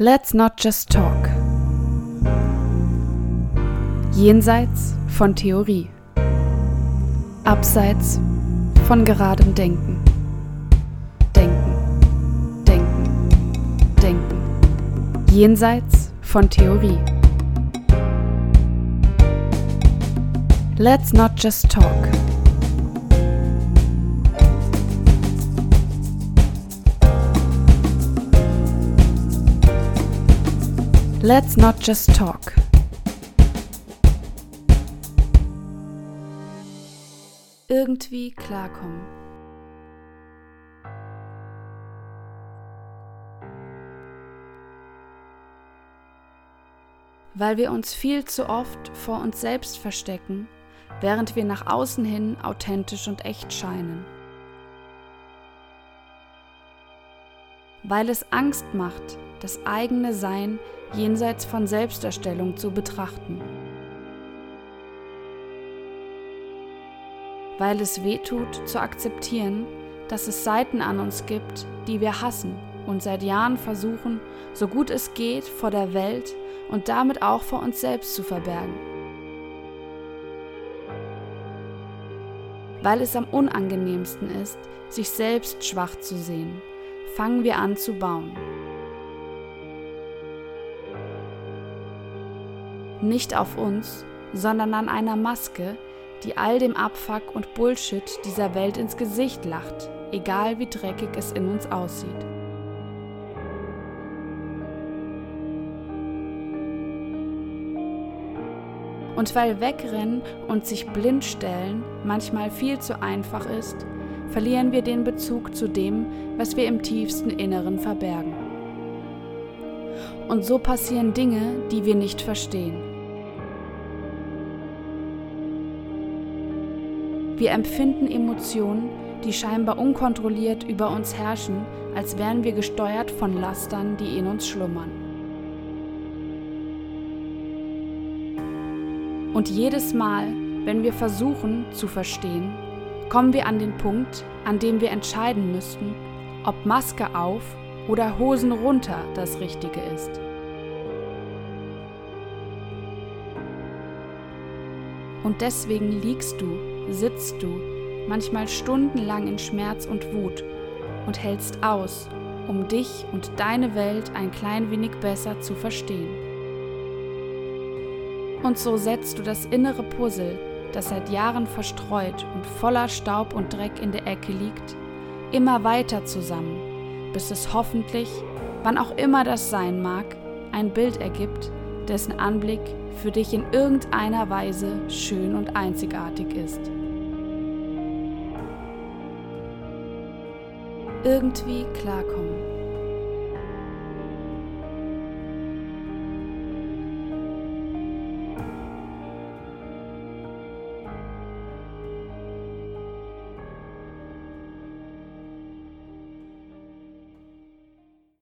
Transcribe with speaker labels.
Speaker 1: Let's not just talk. Jenseits von Theorie. Abseits von geradem Denken. Denken, denken, denken. Jenseits von Theorie. Let's not just talk. Let's not just talk. Irgendwie klarkommen. Weil wir uns viel zu oft vor uns selbst verstecken, während wir nach außen hin authentisch und echt scheinen. Weil es Angst macht, das eigene Sein jenseits von Selbsterstellung zu betrachten. Weil es weh tut, zu akzeptieren, dass es Seiten an uns gibt, die wir hassen und seit Jahren versuchen, so gut es geht, vor der Welt und damit auch vor uns selbst zu verbergen. Weil es am unangenehmsten ist, sich selbst schwach zu sehen, fangen wir an zu bauen. Nicht auf uns, sondern an einer Maske, die all dem Abfuck und Bullshit dieser Welt ins Gesicht lacht, egal wie dreckig es in uns aussieht. Und weil Wegrennen und sich blind stellen manchmal viel zu einfach ist, verlieren wir den Bezug zu dem, was wir im tiefsten Inneren verbergen. Und so passieren Dinge, die wir nicht verstehen. Wir empfinden Emotionen, die scheinbar unkontrolliert über uns herrschen, als wären wir gesteuert von Lastern, die in uns schlummern. Und jedes Mal, wenn wir versuchen zu verstehen, kommen wir an den Punkt, an dem wir entscheiden müssten, ob Maske auf oder Hosen runter das Richtige ist. Und deswegen liegst du sitzt du, manchmal stundenlang in Schmerz und Wut und hältst aus, um dich und deine Welt ein klein wenig besser zu verstehen. Und so setzt du das innere Puzzle, das seit Jahren verstreut und voller Staub und Dreck in der Ecke liegt, immer weiter zusammen, bis es hoffentlich, wann auch immer das sein mag, ein Bild ergibt, dessen Anblick für dich in irgendeiner Weise schön und einzigartig ist. Irgendwie klarkommen.